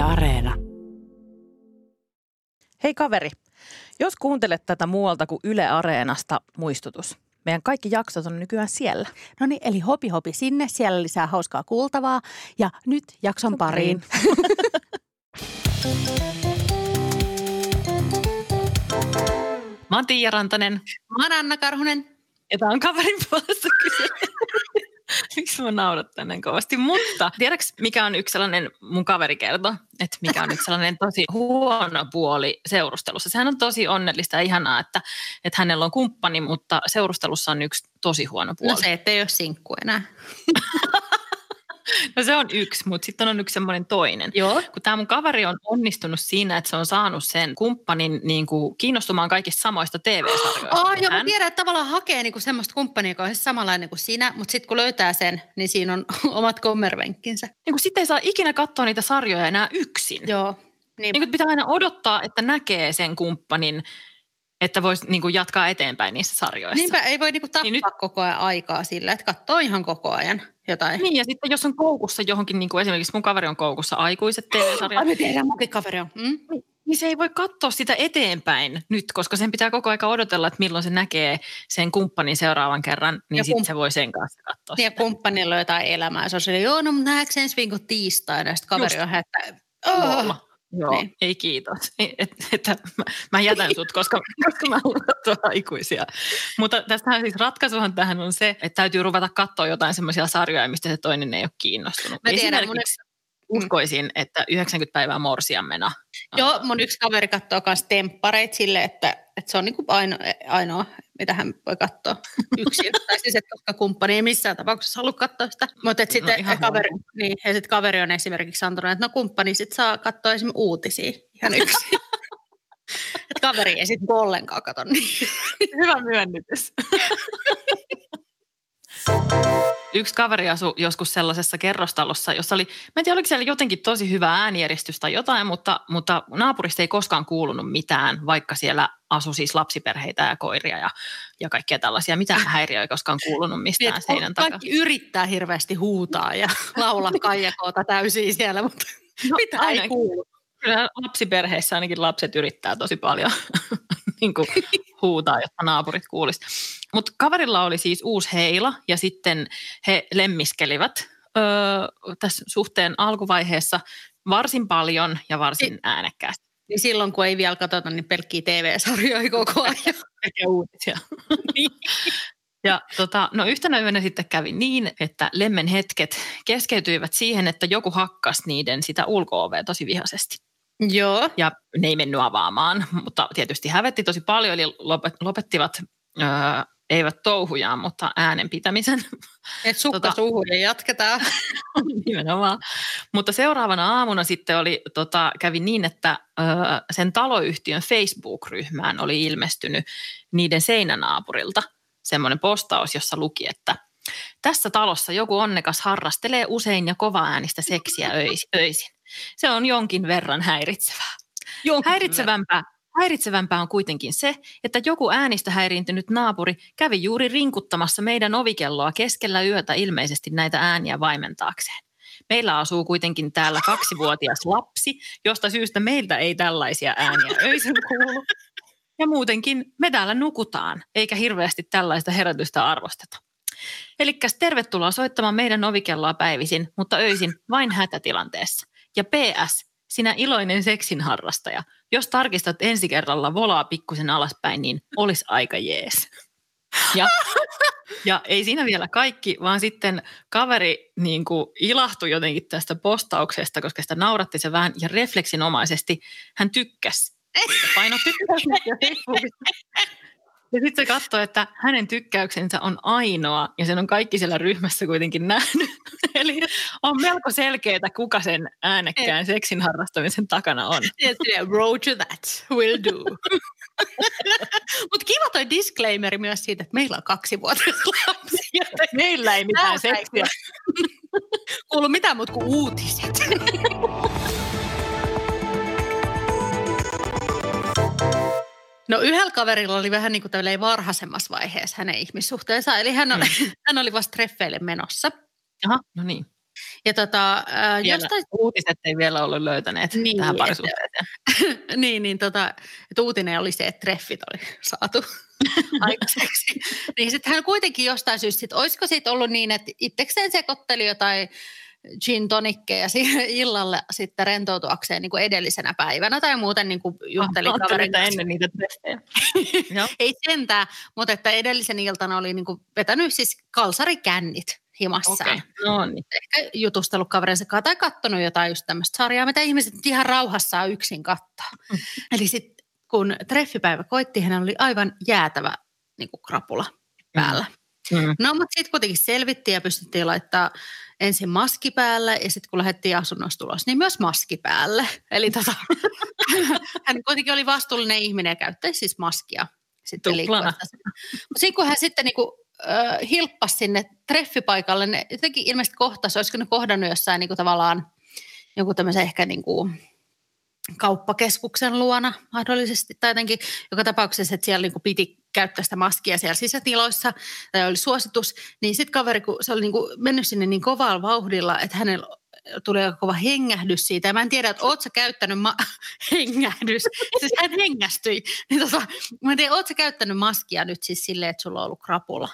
Yle Areena. Hei kaveri, jos kuuntelet tätä muualta kuin Yle Areenasta, muistutus. Meidän kaikki jaksot on nykyään siellä. No niin, eli hopi hopi sinne, siellä lisää hauskaa kuultavaa. Ja nyt jakson pariin. Mä oon Tiia Rantanen. Mä oon Anna Karhunen. Ja tää on kaverin puolesta kyse. Miksi mä naurattan näin kovasti? Mutta tiedätkö, mikä on yksi sellainen, mun kaveri kertoo, että mikä on yksi sellainen tosi huono puoli seurustelussa. Sehän on tosi onnellista ja ihanaa, että, että hänellä on kumppani, mutta seurustelussa on yksi tosi huono puoli. No se, ettei ole sinkku enää. No se on yksi, mutta sitten on yksi semmoinen toinen. Joo. Kun tämä mun kaveri on onnistunut siinä, että se on saanut sen kumppanin niin kuin, kiinnostumaan kaikista samoista TV-sarjoista. Oh, kuin joo, mä tiedän, että tavallaan hakee niinku semmoista kumppania, joka on samanlainen kuin sinä, mutta sitten kun löytää sen, niin siinä on omat kommervenkkinsä. Niin kuin sitten ei saa ikinä katsoa niitä sarjoja enää yksin. Joo. Niin, Niin kuin pitää aina odottaa, että näkee sen kumppanin, että voisi niin kuin jatkaa eteenpäin niissä sarjoissa. Niinpä ei voi niinku tappaa Niin niin nyt- koko ajan aikaa sillä, että katsoo ihan koko ajan jotain. Niin, ja sitten jos on koukussa johonkin, niin kuin esimerkiksi mun kaveri on koukussa aikuiset TV-sarjat, Ai me tiedän, munkin kaveri on. Mm? niin se ei voi katsoa sitä eteenpäin nyt, koska sen pitää koko aika odotella, että milloin se näkee sen kumppanin seuraavan kerran, niin sitten kump- se voi sen kanssa katsoa Niin, ja sitä. kumppanilla on jotain elämää. Se on silleen, joo, no nähdäänkö ensi viikon tiistaina? Sitten kaveri Just. on että oh. Joo, Niin. ei kiitos. Et, että mä, mä jätän sut, koska, koska mä haluan aikuisia. Mutta tästähän siis ratkaisuhan tähän on se, että täytyy ruveta katsoa jotain semmoisia sarjoja, mistä se toinen ei ole kiinnostunut. Mä tiedän, mun- Esimerkiksi uskoisin, että 90 päivää morsiammena. Joo, mun yksi kaveri katsoo myös temppareita silleen, että, että se on niinku ainoa, ainoa, mitä hän voi katsoa yksin. tai siis, että koska kumppani ei missään tapauksessa halua katsoa sitä. Mutta No sitten ihan kaveri, niin, ja sit kaveri on esimerkiksi antanut, että no kumppani sit saa katsoa esimerkiksi uutisia ihan yksin. että kaveri ei sitten ollenkaan katso niin. Hyvä myönnytys. Yksi kaveri asui joskus sellaisessa kerrostalossa, jossa oli, mä en tiedä oliko siellä jotenkin tosi hyvä äänijärjestys tai jotain, mutta, mutta naapurista ei koskaan kuulunut mitään, vaikka siellä asui siis lapsiperheitä ja koiria ja, ja kaikkea tällaisia. Mitään häiriöä ei koskaan kuulunut mistään Niin, seinän takaa. Kaikki yrittää hirveästi huutaa ja laulaa kaijakoota täysin siellä, mutta No, mitä ei kuulu. Kyllä lapsiperheissä ainakin lapset yrittää tosi paljon niin kuin huutaa, jotta naapurit kuulisivat. Mutta kaverilla oli siis uusi heila ja sitten he lemmiskelivät öö, tässä suhteen alkuvaiheessa varsin paljon ja varsin äänekkäästi. Niin silloin, kun ei vielä katsota, niin pelkkiä TV-sarjoja koko ajan. Tekee uutisia. Ja tota, no yhtenä yönä sitten kävi niin, että lemmen hetket keskeytyivät siihen, että joku hakkas niiden sitä ulko tosi vihaisesti. Joo. ja ne ei mennyt avaamaan, mutta tietysti hävetti tosi paljon, eli lopet- lopettivat, öö, eivät touhujaan, mutta äänen pitämisen Et sukka Tota- suuhun ja jatketaan. nimenomaan. Mutta seuraavana aamuna sitten oli, tota, kävi niin, että öö, sen taloyhtiön Facebook-ryhmään oli ilmestynyt niiden seinänaapurilta semmoinen postaus, jossa luki, että tässä talossa joku onnekas harrastelee usein ja kova-äänistä seksiä öis- öisin. Se on jonkin verran häiritsevää. Häiritsevämpää, häiritsevämpää on kuitenkin se, että joku äänistä häiriintynyt naapuri kävi juuri rinkuttamassa meidän ovikelloa keskellä yötä ilmeisesti näitä ääniä vaimentaakseen. Meillä asuu kuitenkin täällä kaksivuotias lapsi, josta syystä meiltä ei tällaisia ääniä öisin kuulu. Ja muutenkin me täällä nukutaan, eikä hirveästi tällaista herätystä arvosteta. Eli tervetuloa soittamaan meidän ovikelloa päivisin, mutta öisin vain hätätilanteessa. Ja PS, sinä iloinen seksin harrastaja, jos tarkistat ensi kerralla volaa pikkusen alaspäin, niin olisi aika jees. Ja, ja ei siinä vielä kaikki, vaan sitten kaveri niin kuin ilahtui jotenkin tästä postauksesta, koska sitä nauratti se vähän ja refleksinomaisesti hän tykkäsi. Paino tykkäys Ja sitten se katsoi, että hänen tykkäyksensä on ainoa ja sen on kaikki siellä ryhmässä kuitenkin nähnyt. Eli on melko selkeää, kuka sen äänekkään seksin harrastamisen takana on. Roger that, will do. Mutta kiva toi disclaimeri myös siitä, että meillä on kaksi vuotta lapsi. joten Meillä ei mitään seksiä. kuulu mitään muuta kuin uutiset. No yhdellä kaverilla oli vähän niin kuin varhaisemmassa vaiheessa hänen ihmissuhteensa. Eli hän oli, hän oli vasta treffeille menossa. Aha, no niin. Ja tota, Vielä, jostain Uutiset ei vielä ollut löytäneet Niin, tähän parisuhteeseen. niin, niin tota, että uutinen oli se, että treffit oli saatu aikaiseksi. niin sitten hän kuitenkin jostain syystä, sit, olisiko siitä ollut niin, että itsekseen sekoitteli jotain gin tonikkeja illalle sitten rentoutuakseen niin kuin edellisenä päivänä tai muuten niin kuin jutteli Ajattelin, kaverin kanssa. ennen niitä. Joo. Ei sentään, mutta että edellisen iltana oli niin kuin vetänyt siis kalsarikännit himassaan. Okei, no niin. Ehkä jutustellut kaverinsa kanssa tai katsonut jotain just tämmöistä sarjaa, mitä ihmiset ihan rauhassaan yksin kattaa. Mm. Eli sitten kun treffipäivä koitti, hän oli aivan jäätävä niin kuin krapula päällä. Mm. No, mutta sitten kuitenkin selvittiin ja pystyttiin laittaa ensin maski päälle ja sitten kun lähdettiin asunnosta ulos, niin myös maski päälle. Eli tota, hän kuitenkin oli vastuullinen ihminen ja käyttäisi siis maskia sitten liikkuessa. Mutta sitten kun hän sitten niinku, äh, hilppasi sinne treffipaikalle, ne jotenkin ilmeisesti kohtasi, olisiko ne kohdannut jossain niinku tavallaan joku tämmöisen ehkä niinku kauppakeskuksen luona mahdollisesti, tai jotenkin joka tapauksessa, että siellä niinku piti käyttää sitä maskia siellä sisätiloissa, tai oli suositus, niin sitten kaveri, kun se oli niinku mennyt sinne niin kovalla vauhdilla, että hänellä tuli aika kova hengähdys siitä. Ja mä en tiedä, että oot sä käyttänyt ma- hengähdys. Siis hän hengästyi. Niin tota, mä en tiedä, oot sä käyttänyt maskia nyt siis silleen, että sulla on ollut krapula.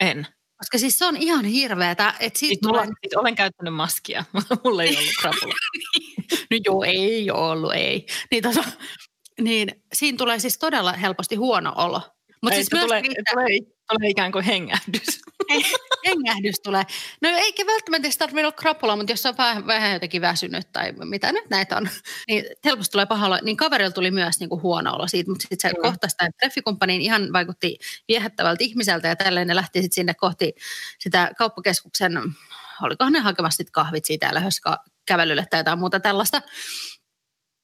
En. Koska siis se on ihan hirveetä, että siitä Siis, tulee... mulla, siis olen käyttänyt maskia, mutta mulla ei ollut krapula. No joo, ei ollut, ei. Niin, tota, niin siinä tulee siis todella helposti huono olo. Mutta siis myös tulee, riittää- tulee, tulee ikään kuin hengähdys. hengähdys tulee. No eikä välttämättä tarvitse olla krapula, mutta jos on vähän, vähän jotenkin väsynyt tai mitä nyt näitä on, niin helposti tulee pahalla. Niin kaverilla tuli myös niin kuin huono olo siitä, mutta sitten se Mm. kohtasi tämän treffikumppaniin ihan vaikutti viehättävältä ihmiseltä ja tälleen ne lähti sitten sinne kohti sitä kauppakeskuksen, olikohan ne hakemassa sitten kahvit siitä ja lähes ka- kävelylle tai jotain muuta tällaista.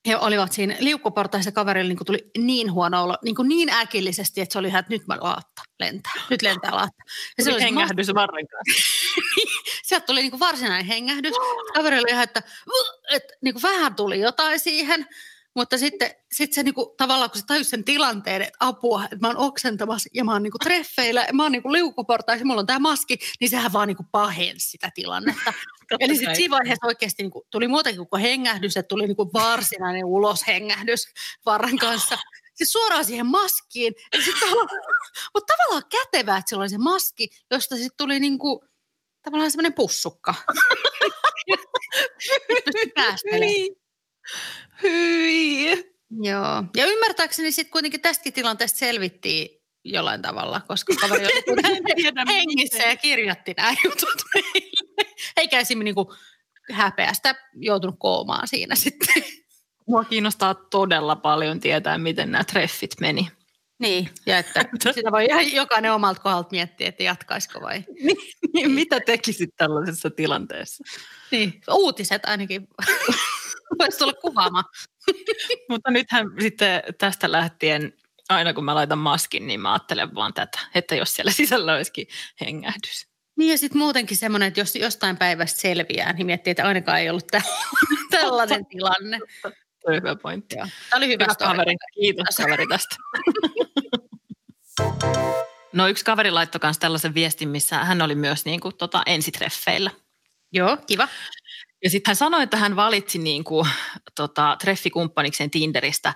He olivat siinä liukkuportaissa kaverilla niin tuli niin huono olo, niin, kuin niin äkillisesti, että se oli ihan, että nyt mä laatta lentää, nyt lentää laatta. Ja se oli hengähdys varren kanssa. sieltä tuli niinku varsinainen hengähdys. Kaveri oli ihan, että, että niinku vähän tuli jotain siihen, mutta sitten sit se niinku, tavallaan, kun se tajusi sen tilanteen, että apua, että mä oon oksentamassa ja mä oon niinku treffeillä, mä oon niinku liukuportaissa, mulla on tämä maski, niin sehän vaan niinku pahensi sitä tilannetta. Eli sitten siinä vaiheessa oikeasti niinku, tuli muutenkin kuin hengähdys, että tuli niinku varsinainen uloshengähdys varren kanssa. Siis suoraan siihen maskiin. Tavallaan, mutta tavallaan kätevää, että sillä oli se maski, josta sitten tuli niinku, tavallaan semmoinen pussukka. Hyi. Hyi. Joo. Ja ymmärtääkseni sitten kuitenkin tästäkin tilanteesta selvittiin jollain tavalla, koska kaveri oli hengissä ja kirjoitti nämä jutut. Eikä esimerkiksi niinku häpeästä joutunut koomaan siinä sitten. Mua kiinnostaa todella paljon tietää, miten nämä treffit meni. Niin, ja että sitä voi ihan jokainen omalta kohdalta miettiä, että jatkaisiko vai. Niin, mitä tekisit tällaisessa tilanteessa? Niin, uutiset ainakin voisi tulla kuvaamaan. Mutta nythän sitten tästä lähtien, aina kun mä laitan maskin, niin mä ajattelen vaan tätä, että jos siellä sisällä olisikin hengähdys. Niin ja sitten muutenkin semmoinen, että jos jostain päivästä selviää, niin miettii, että ainakaan ei ollut tällainen, tällainen tilanne. On hyvä pointti. Tämä oli hyvä Hyvä kaveri. Kiitos kaveri tästä. No yksi kaveri laittoi myös tällaisen viestin, missä hän oli myös niin kuin, tota, ensitreffeillä. Joo, kiva. Ja sitten hän sanoi, että hän valitsi niin kuin, tota, treffikumppanikseen Tinderistä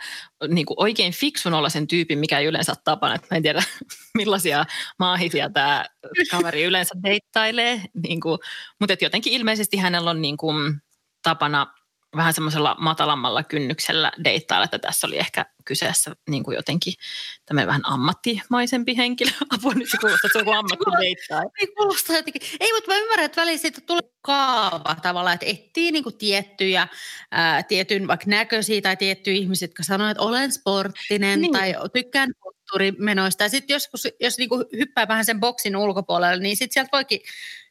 niin kuin oikein fiksun olla sen tyypin, mikä ei yleensä tapana. Mä en tiedä, millaisia maahisia tämä kaveri yleensä deittailee. Niin kuin, mutta jotenkin ilmeisesti hänellä on niin kuin, tapana vähän semmoisella matalammalla kynnyksellä deittailla, että tässä oli ehkä kyseessä niin kuin jotenkin tämmöinen vähän ammattimaisempi henkilö. Apua nyt se kuulostaa, että se on joku ammattideittaaja. Ei kuulostaa jotenkin. Ei, mutta mä ymmärrän, että väliin siitä tulee kaava tavallaan, että etsii niinku tiettyjä, ää, tietyn vaikka näköisiä tai tiettyjä ihmisiä, jotka sanoo, että olen sporttinen Niin. niin. tai tykkään kulttuurimenoista. Ja sitten joskus, jos niinku hyppää vähän sen boksin ulkopuolelle, niin sitten sieltä voikin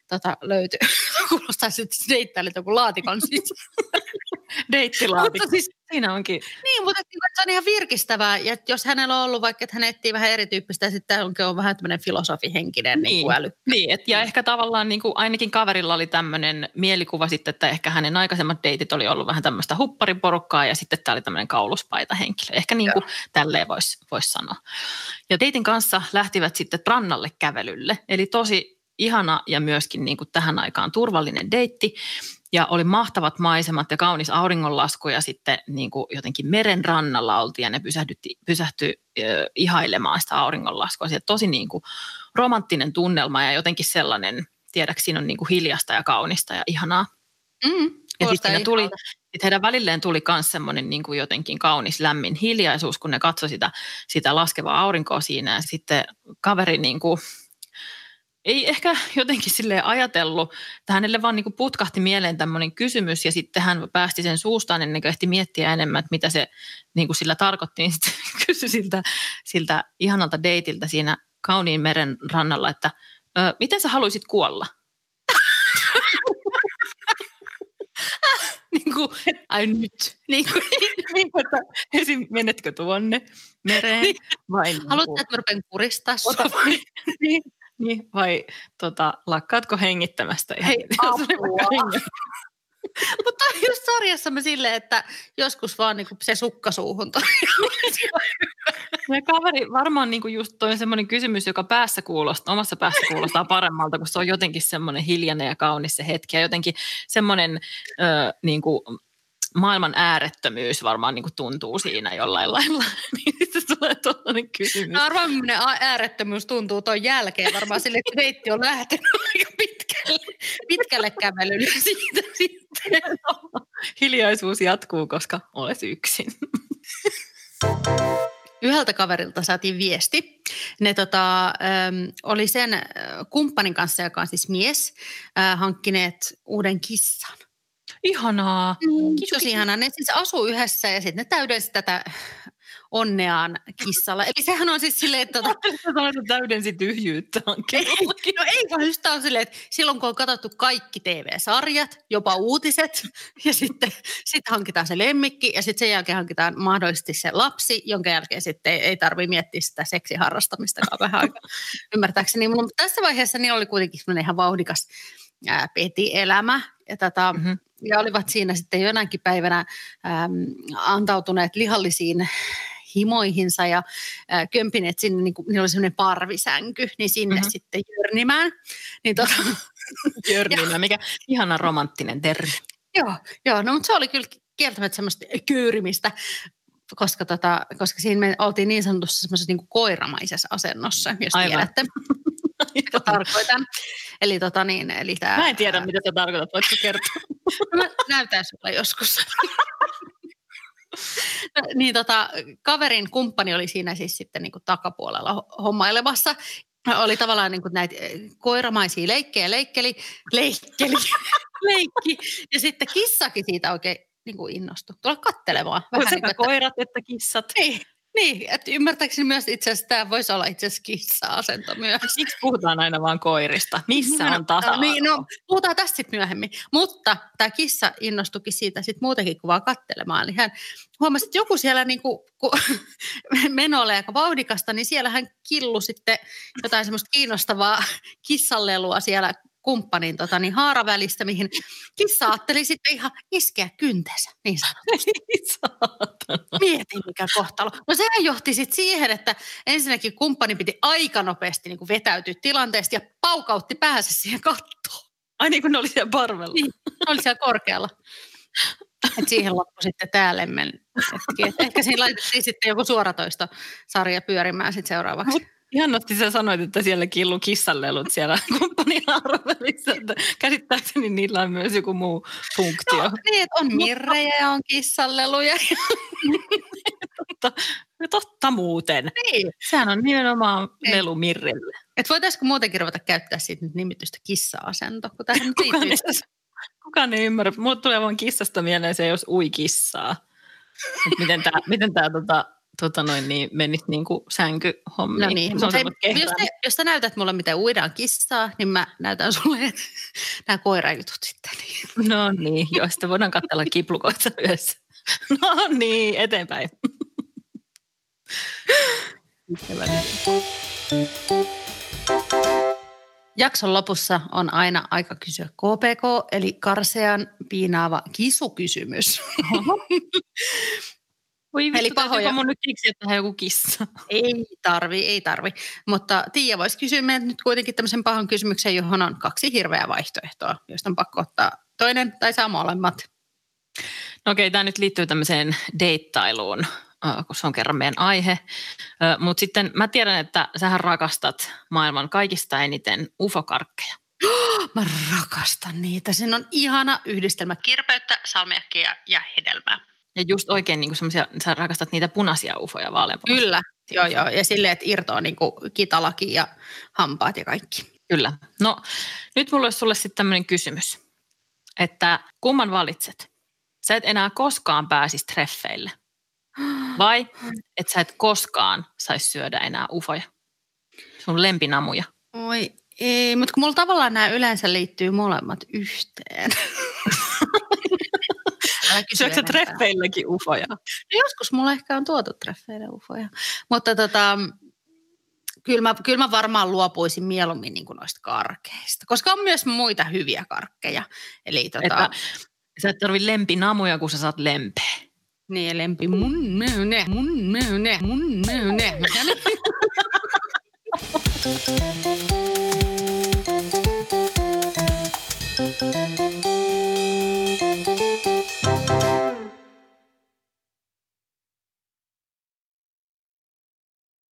tota, löytyy. Kuulostaa sitten, deittailet joku laatikon siis. Deittilaatikko. mutta siis Siinä onkin. Niin, mutta että se on ihan virkistävää. Ja jos hänellä on ollut vaikka, että hän etsii vähän erityyppistä, ja sitten onkin on vähän tämmöinen filosofihenkinen niin. Niin. Niin äly. Niin, et, ja ehkä tavallaan niin kuin ainakin kaverilla oli tämmöinen mielikuva sitten, että ehkä hänen aikaisemmat deitit oli ollut vähän tämmöistä huppariporukkaa ja sitten tämä oli tämmöinen kauluspaita henkilö. Ehkä niin kuin tälleen voisi vois sanoa. Ja deitin kanssa lähtivät sitten rannalle kävelylle, eli tosi ihana ja myöskin niin kuin tähän aikaan turvallinen deitti. Ja oli mahtavat maisemat ja kaunis auringonlasku ja sitten niin kuin jotenkin meren rannalla oltiin ja ne pysähtyi äh, ihailemaan sitä auringonlaskua. Siellä tosi niin kuin romanttinen tunnelma ja jotenkin sellainen, tiedäks siinä on niin kuin hiljasta ja kaunista ja ihanaa. Mm, ja sitten tuli, sit heidän välilleen tuli myös semmoinen niin kuin jotenkin kaunis lämmin hiljaisuus, kun ne katsoi sitä, sitä laskevaa aurinkoa siinä. Ja sitten kaveri niin kuin, ei ehkä jotenkin sille ajatellut, että hänelle vaan niin putkahti mieleen tämmöinen kysymys ja sitten hän päästi sen suustaan ennen kuin ehti miettiä enemmän, että mitä se niin kuin sillä tarkoitti, niin sitten kysyi siltä, siltä ihanalta deitiltä siinä kauniin meren rannalla, että miten sä haluaisit kuolla? niin kuin, ai nyt. Niin kuin, niin kuin, että esim. menetkö tuonne mereen niin. vai... Niin Haluatko, että mä rupean kuristaa Ota, niin, niin, vai tota, lakkaatko hengittämästä? Hei, apua. Mutta just sarjassamme silleen, että joskus vaan niinku se sukka suuhun. Ja kaveri varmaan niinku just toi semmoinen kysymys, joka päässä kuulostaa, omassa päässä kuulostaa paremmalta, kun se on jotenkin semmoinen hiljainen ja kaunis se hetki. Ja jotenkin semmoinen ö, niinku, maailman äärettömyys varmaan niin kuin tuntuu siinä jollain lailla. niin tulee tuollainen kysymys. Arvaan, äärettömyys tuntuu tuon jälkeen. Varmaan sille, että deitti on lähtenyt aika pitkälle, pitkälle kävelylle siitä sitten. Hiljaisuus jatkuu, koska olet yksin. Yhdeltä kaverilta saatiin viesti. Ne tota, ähm, oli sen kumppanin kanssa, joka on siis mies, äh, hankkineet uuden kissan. Ihanaa. Mm, tosi ihanaa. Ne siis asuu yhdessä ja sitten ne täydensi tätä onneaan kissalla. Eli sehän on siis silleen, että... Tota... täydensi tyhjyyttä No ei, vaan just on silleen, että silloin kun on katsottu kaikki TV-sarjat, jopa uutiset, ja sitten sit hankitaan se lemmikki, ja sitten sen jälkeen hankitaan mahdollisesti se lapsi, jonka jälkeen sitten ei, ei tarvitse miettiä sitä seksiharrastamista vähän aikaa, ymmärtääkseni. Mutta tässä vaiheessa niin oli kuitenkin ihan vauhdikas ää, peti-elämä, ja tota, mm-hmm ja olivat siinä sitten jonakin päivänä äm, antautuneet lihallisiin himoihinsa ja äh, kömpineet sinne, niin kuin, niillä oli semmoinen parvisänky, niin sinne mm-hmm. sitten jörnimään. Niin tota, Jörnimään, mikä ihana romanttinen termi. Joo, joo, no mutta se oli kyllä kieltämättä semmoista kyyrimistä, koska, tota, koska siinä me oltiin niin sanotussa semmoisessa niin koiramaisessa asennossa, jos Aivan. tiedätte. mitä tarkoitan. Eli, tota niin, eli tää, Mä en tiedä, mitä sä tarkoitat. Voitko kertoa? No mä näytän sulle joskus. Niin tota, kaverin kumppani oli siinä siis sitten niin kuin takapuolella hommailemassa. Oli tavallaan niin kuin näitä eh, koiramaisia leikkejä, leikkeli, leikkeli, leikki. Ja sitten kissakin siitä oikein niin kuin innostui. Tulla kattelemaan. Vähän sekä niin kuin, koirat että kissat. Niin, niin, että ymmärtääkseni myös itse asiassa tämä voisi olla itse asiassa kissa-asento myös. Miksi puhutaan aina vain koirista? Missä on tasa Niin, no, puhutaan tästä sitten myöhemmin. Mutta tämä kissa innostukin siitä sitten muutenkin kuin vaan kattelemaan. Eli hän huomasi, että joku siellä niin kuin, kun menolle aika vauhdikasta, niin siellä hän killu sitten jotain semmoista kiinnostavaa kissallelua siellä kumppanin tota, niin haaravälistä, mihin kissa ajatteli sitten ihan iskeä kyntensä, niin sanotusti. Mietin mikä kohtalo. No sehän johti sitten siihen, että ensinnäkin kumppani piti aika nopeasti niin kuin vetäytyä tilanteesta ja paukautti päänsä siihen kattoon. Ai niin kuin ne oli siellä parvella. Niin, ne oli siellä korkealla. Et siihen loppui sitten lemmen. Ehkä siinä laitettiin sitten joku suoratoisto sarja pyörimään sitten seuraavaksi. Mut Ihanasti sä sanoit, että siellä killu kissanlelut siellä kumppanin välissä. Että käsittääkseni niillä on myös joku muu funktio. No, niin, että on mirrejä ja on kissanleluja. totta, totta muuten. Niin. Sehän on nimenomaan niin. lelu mirrelle. Et voitaisiko muutenkin ruveta käyttää siitä nyt nimitystä kissa-asento? Kun tähän kukaan, ei, kukaan ei ymmärrä. Mulle tulee vaan kissasta mieleen se, jos ui kissaa. Et miten tämä miten tää, tota, tota noin, niin menisi niin kuin sänkyhommiin. No niin, mutta hei, jos, te, jos sä näytät mulle, miten uidaan kissaa, niin mä näytän sulle nämä koirajutut sitten. Niin. No niin, joo, sitten voidaan katsella kiplukoita yhdessä. No niin, eteenpäin. Jakson lopussa on aina aika kysyä KPK, eli karsean piinaava kisukysymys. Oi vittu, Eli pahoja. mun nyt keksiä tähän joku kissa. Ei tarvi, ei tarvi. Mutta Tiia voisi kysyä meiltä nyt kuitenkin tämmöisen pahan kysymyksen, johon on kaksi hirveää vaihtoehtoa, joista on pakko ottaa toinen tai saa molemmat. No okei, tämä nyt liittyy tämmöiseen deittailuun, kun se on kerran meidän aihe. Mutta sitten mä tiedän, että sähän rakastat maailman kaikista eniten ufokarkkeja. Mä rakastan niitä. Siinä on ihana yhdistelmä kirpeyttä, salmiakkia ja hedelmää. Ja just oikein niin semmoisia, sä rakastat niitä punaisia ufoja vaaleanpunaisia. Kyllä, joo joo. Ja silleen, että irtoaa niin kitalaki ja hampaat ja kaikki. Kyllä. No nyt mulla olisi sulle sitten tämmöinen kysymys, että kumman valitset? Sä et enää koskaan pääsisi treffeille. Vai että sä et koskaan saisi syödä enää ufoja? Sun lempinamuja. Oi ei, mutta kun mulla tavallaan nämä yleensä liittyy molemmat yhteen. Syöksä treffeilläkin ufoja? No joskus mulla ehkä on tuotu treffeille ufoja. Mutta tota, kyllä, mä, kyllä mä varmaan luopuisin mieluummin niin kuin noista karkeista, koska on myös muita hyviä karkkeja. Eli tota, Että, sä et tarvi lempinamuja, kun sä saat lempeä. Niin, ne lempi mun ne, mun ne, mun ne.